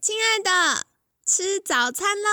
亲爱的，吃早餐喽！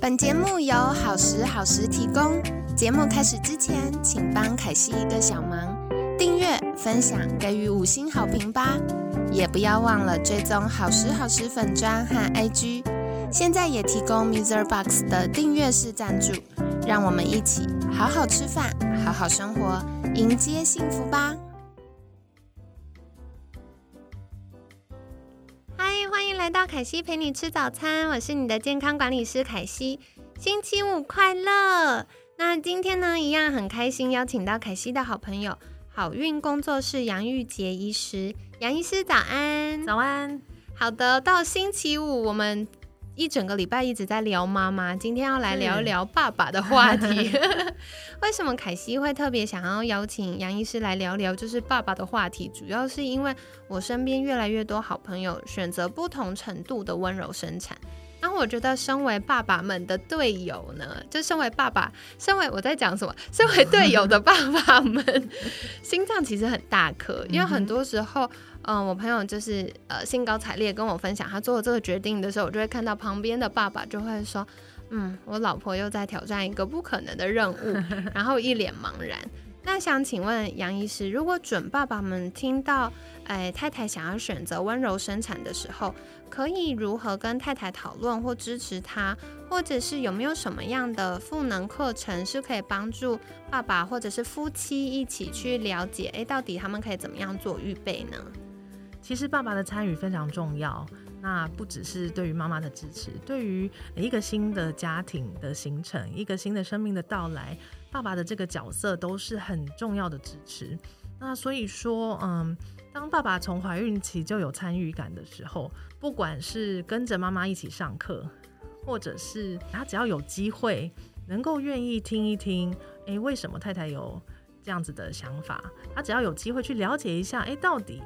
本节目由好时好时提供。节目开始之前，请帮凯西一个小忙，订阅、分享、给予五星好评吧！也不要忘了追踪好时好时粉砖和 IG。现在也提供 Mr. Box 的订阅式赞助，让我们一起好好吃饭，好好生活，迎接幸福吧！嗨，欢迎来到凯西陪你吃早餐，我是你的健康管理师凯西。星期五快乐！那今天呢，一样很开心，邀请到凯西的好朋友好运工作室杨玉杰医师。杨医师早安，早安。好的，到星期五我们。一整个礼拜一直在聊妈妈，今天要来聊一聊爸爸的话题。为什么凯西会特别想要邀请杨医师来聊聊就是爸爸的话题？主要是因为我身边越来越多好朋友选择不同程度的温柔生产。那我觉得，身为爸爸们的队友呢，就身为爸爸，身为我在讲什么？身为队友的爸爸们，心脏其实很大颗，因为很多时候。嗯，我朋友就是呃兴高采烈跟我分享他做了这个决定的时候，我就会看到旁边的爸爸就会说，嗯，我老婆又在挑战一个不可能的任务，然后一脸茫然。那想请问杨医师，如果准爸爸们听到，哎，太太想要选择温柔生产的时候，可以如何跟太太讨论或支持他，或者是有没有什么样的赋能课程是可以帮助爸爸或者是夫妻一起去了解，哎，到底他们可以怎么样做预备呢？其实爸爸的参与非常重要，那不只是对于妈妈的支持，对于一个新的家庭的形成，一个新的生命的到来，爸爸的这个角色都是很重要的支持。那所以说，嗯，当爸爸从怀孕期就有参与感的时候，不管是跟着妈妈一起上课，或者是他只要有机会能够愿意听一听，诶，为什么太太有这样子的想法？他只要有机会去了解一下，诶，到底。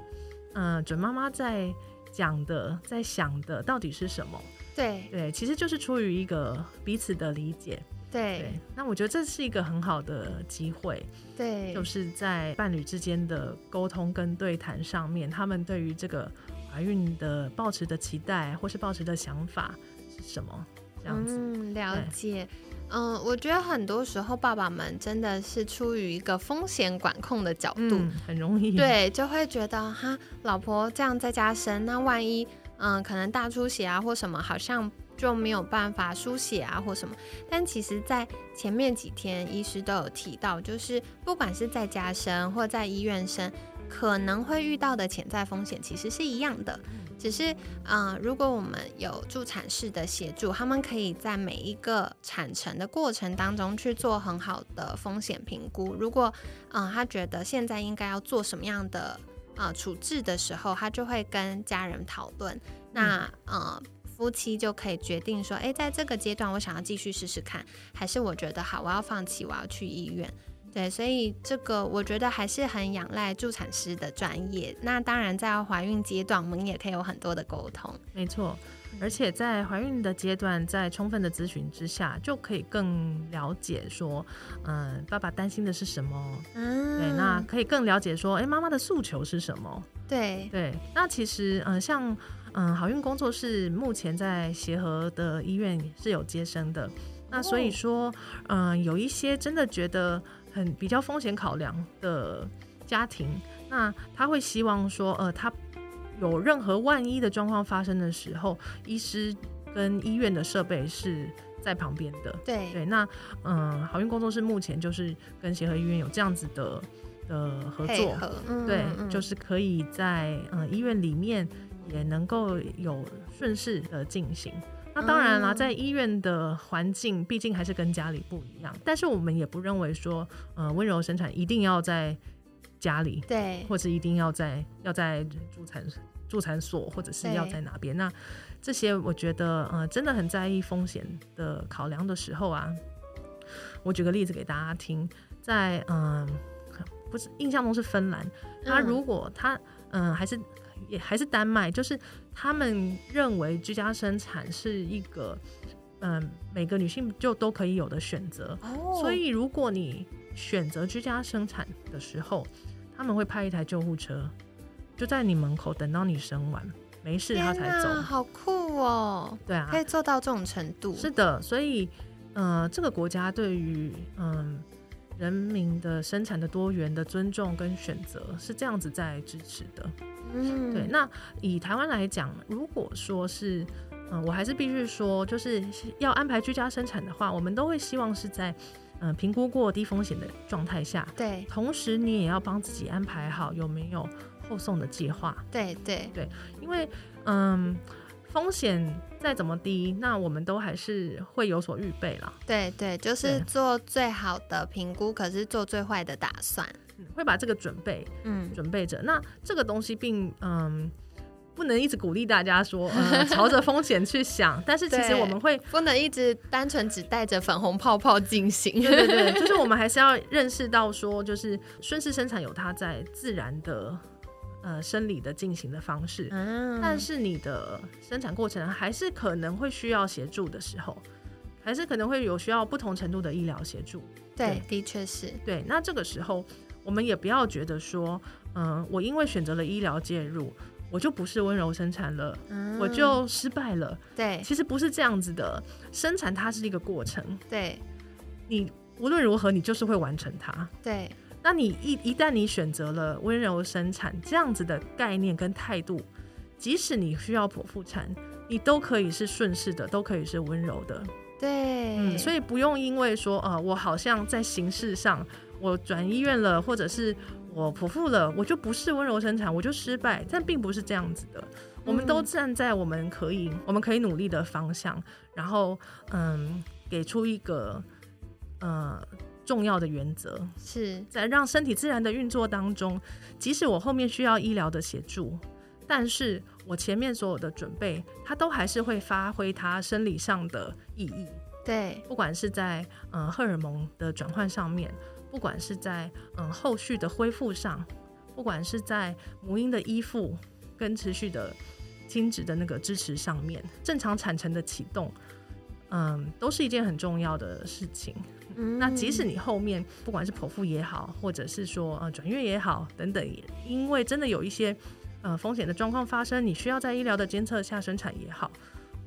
嗯，准妈妈在讲的，在想的到底是什么？对对，其实就是出于一个彼此的理解。对，那我觉得这是一个很好的机会。对，就是在伴侣之间的沟通跟对谈上面，他们对于这个怀孕的抱持的期待或是抱持的想法是什么？这样子，嗯，了解。嗯，我觉得很多时候爸爸们真的是出于一个风险管控的角度，很容易对，就会觉得哈，老婆这样在家生，那万一嗯可能大出血啊或什么，好像就没有办法输血啊或什么。但其实，在前面几天医师都有提到，就是不管是在家生或在医院生，可能会遇到的潜在风险其实是一样的。只是，嗯，如果我们有助产士的协助，他们可以在每一个产程的过程当中去做很好的风险评估。如果，嗯，他觉得现在应该要做什么样的呃处置的时候，他就会跟家人讨论。那，呃，夫妻就可以决定说，诶，在这个阶段，我想要继续试试看，还是我觉得好，我要放弃，我要去医院。对，所以这个我觉得还是很仰赖助产师的专业。那当然，在怀孕阶段，我们也可以有很多的沟通。没错，而且在怀孕的阶段，在充分的咨询之下，就可以更了解说，嗯，爸爸担心的是什么？嗯，对，那可以更了解说，哎，妈妈的诉求是什么？对对，那其实，嗯，像嗯，好运工作室目前在协和的医院是有接生的。那所以说，嗯，有一些真的觉得。很比较风险考量的家庭，那他会希望说，呃，他有任何万一的状况发生的时候，医师跟医院的设备是在旁边的。对对，那嗯，好运工作室目前就是跟协和医院有这样子的的合作，对，就是可以在嗯医院里面也能够有顺势的进行。那当然啦，在医院的环境毕竟还是跟家里不一样，但是我们也不认为说，呃，温柔生产一定要在家里，对，或是一定要在要在助产助产所，或者是要在哪边？那这些我觉得，呃，真的很在意风险的考量的时候啊，我举个例子给大家听，在嗯，不是印象中是芬兰，他如果他嗯还是。也还是丹麦，就是他们认为居家生产是一个嗯、每个女性就都可以有的选择。哦所以如果你选择居家生产的时候，他们会派一台救护车，就在你门口等到你生完没事他才走。好酷哦，对啊可，以做到这种程度。是的，所以呃，这个国家对于嗯人民的生产的多元的尊重跟选择是这样子在支持的。嗯，对，那以台湾来讲，如果说是嗯、我还是必须说，就是要安排居家生产的话，我们都会希望是在嗯、评估过低风险的状态下，对同时你也要帮自己安排好有没有后送的计划，对对对因为嗯。风险再怎么低，那我们都还是会有所预备啦。对对，就是做最好的评估，可是做最坏的打算。嗯会把这个准备嗯，准备着。那这个东西并嗯不能一直鼓励大家说，呃，朝着风险去想。但是其实我们会，不能一直单纯只带着粉红泡泡进行。对对对，就是我们还是要认识到说，就是顺势生产有它在自然的呃生理的进行的方式。嗯，但是你的生产过程还是可能会需要协助的时候，还是可能会有需要不同程度的医疗协助。对，的确是。对，那这个时候我们也不要觉得说，嗯、我因为选择了医疗介入，我就不是温柔生产了，嗯，我就失败了。对其实不是这样子的，生产它是一个过程，对你无论如何你就是会完成它。对那你一一旦你选择了温柔生产这样子的概念跟态度，即使你需要剖腹产，你都可以是顺势的，都可以是温柔的。对，嗯，所以以不用因为说，呃，我好像在形式上我转医院了，或者是我剖腹了，我就不是温柔生产，我就失败。但并不是这样子的，我们都嗯站在我们可以我们可以努力的方向，然后嗯，给出一个呃重要的原则，是在让身体自然的运作当中，即使我后面需要医疗的协助，但是我前面所有的准备，它都还是会发挥它生理上的意义。对不管是在呃荷尔蒙的转换上面，不管是在嗯、后续的恢复上，不管是在母婴的依附跟持续的亲子的那个支持上面，正常产程的启动，嗯，都是一件很重要的事情。嗯那即使你后面不管是剖腹也好，或者是说呃转院也好等等，因为真的有一些呃风险的状况发生，你需要在医疗的监测下生产也好。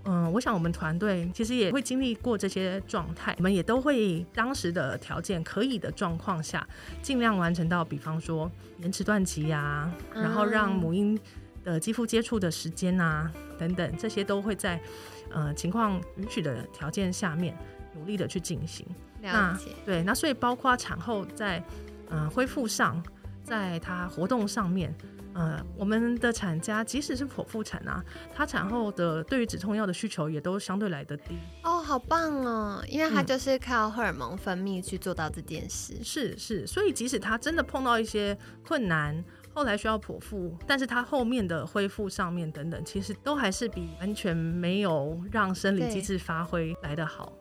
嗯，我想我们团队其实也会经历过这些状态，我们也都会当时的条件可以的状况下，尽量完成到，比方说延迟断脐呀，然后让嗯母婴的肌肤接触的时间啊等等，这些都会在呃情况允许的条件下面努力的去进行。了解，对，那所以包括产后在呃恢复上，在他活动上面，呃，我们的产家即使是剖腹产啊，她产后的对于止痛药的需求也都相对来的低。哦，好棒哦，因为它嗯就是靠荷尔蒙分泌去做到这件事。是是，所以即使她真的碰到一些困难，后来需要剖腹，但是她后面的恢复上面等等，其实都还是比完全没有让生理机制发挥来得好。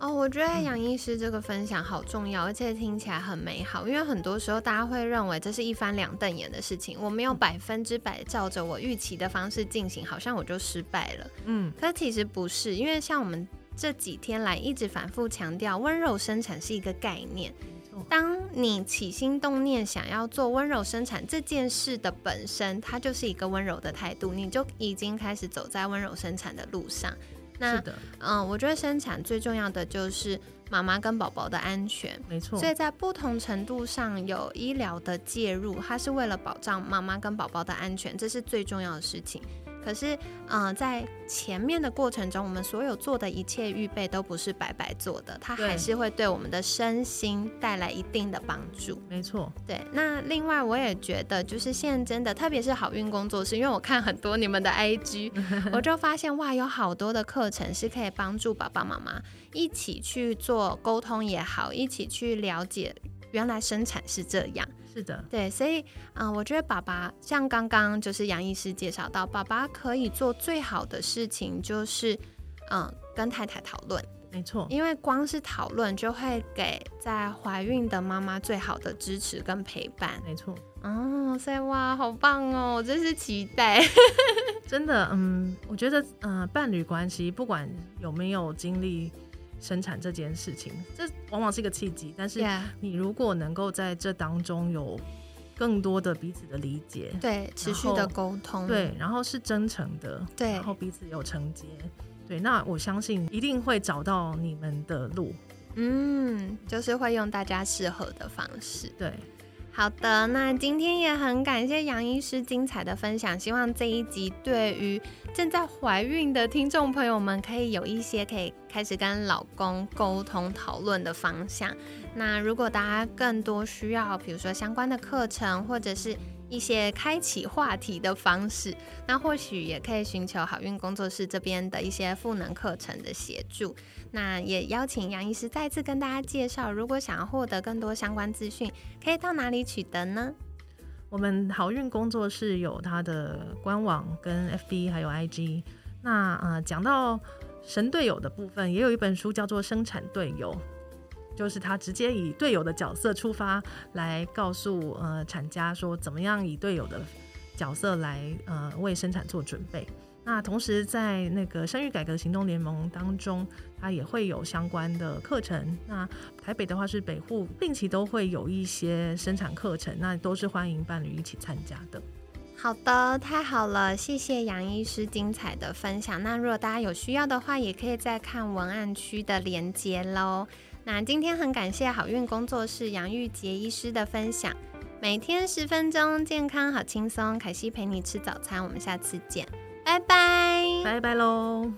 哦，我觉得杨医师这个分享好重要，而且听起来很美好。因为很多时候大家会认为这是一翻两瞪眼的事情，我没有百分之百照着我预期的方式进行，好像我就失败了。嗯，可其实不是，因为像我们这几天来一直反复强调，温柔生产是一个概念。当你起心动念想要做温柔生产这件事的本身，它就是一个温柔的态度，你就已经开始走在温柔生产的路上。那是的，嗯，我觉得生产最重要的就是妈妈跟宝宝的安全。没错所，以在不同程度上有医疗的介入，它是为了保障妈妈跟宝宝的安全，这是最重要的事情。可是，嗯、在前面的过程中，我们所有做的一切预备都不是白白做的，它还是会对我们的身心带来一定的帮助。没错，对，那另外我也觉得，就是现在真的，特别是好运工作室，因为我看很多你们的 IG，我就发现哇，有好多的课程是可以帮助爸爸妈妈一起去做沟通也好，一起去了解原来生产是这样。是的，对，所以嗯、呃我觉得爸爸像刚刚就是杨医师介绍到，爸爸可以做最好的事情就是嗯、呃跟太太讨论。没错，因为光是讨论就会给在怀孕的妈妈最好的支持跟陪伴没错。哦，所以哇，好棒哦，我真是期待。真的，嗯，我觉得，呃，伴侣关系不管有没有经历生产这件事情，这往往是一个契机。但是你如果能够在这当中有更多的彼此的理解，对，持续的沟通，对，然后是真诚的，对，然后彼此有承接，对，那我相信一定会找到你们的路。嗯，就是会用大家适合的方式，对。好的，那今天也很感谢杨医师精彩的分享，希望这一集对于正在怀孕的听众朋友们可以有一些可以开始跟老公沟通讨论的方向。那如果大家更多需要，比如说相关的课程或者是。一些开启话题的方式，那或许也可以寻求好运工作室这边的一些赋能课程的协助。那也邀请杨医师再次跟大家介绍，如果想要获得更多相关资讯，可以到哪里取得呢？我们好运工作室有它的官网跟 FB 还有 IG。那呃，讲到神队友的部分，也有一本书叫做《生产队友》。就是他直接以队友的角色出发，来告诉呃产家说怎么样以队友的角色来呃为生产做准备。那同时在那个生育改革行动联盟当中，它也会有相关的课程。那台北的话是北户定期都会有一些生产课程，那都是欢迎伴侣一起参加的。好的，太好了，谢谢杨医师精彩的分享。那如果大家有需要的话，也可以再看文案区的连接喽。那今天很感谢好运工作室杨玉杰医师的分享，每天十分钟，健康好轻松。凯西陪你吃早餐，我们下次见，拜拜，拜拜喽。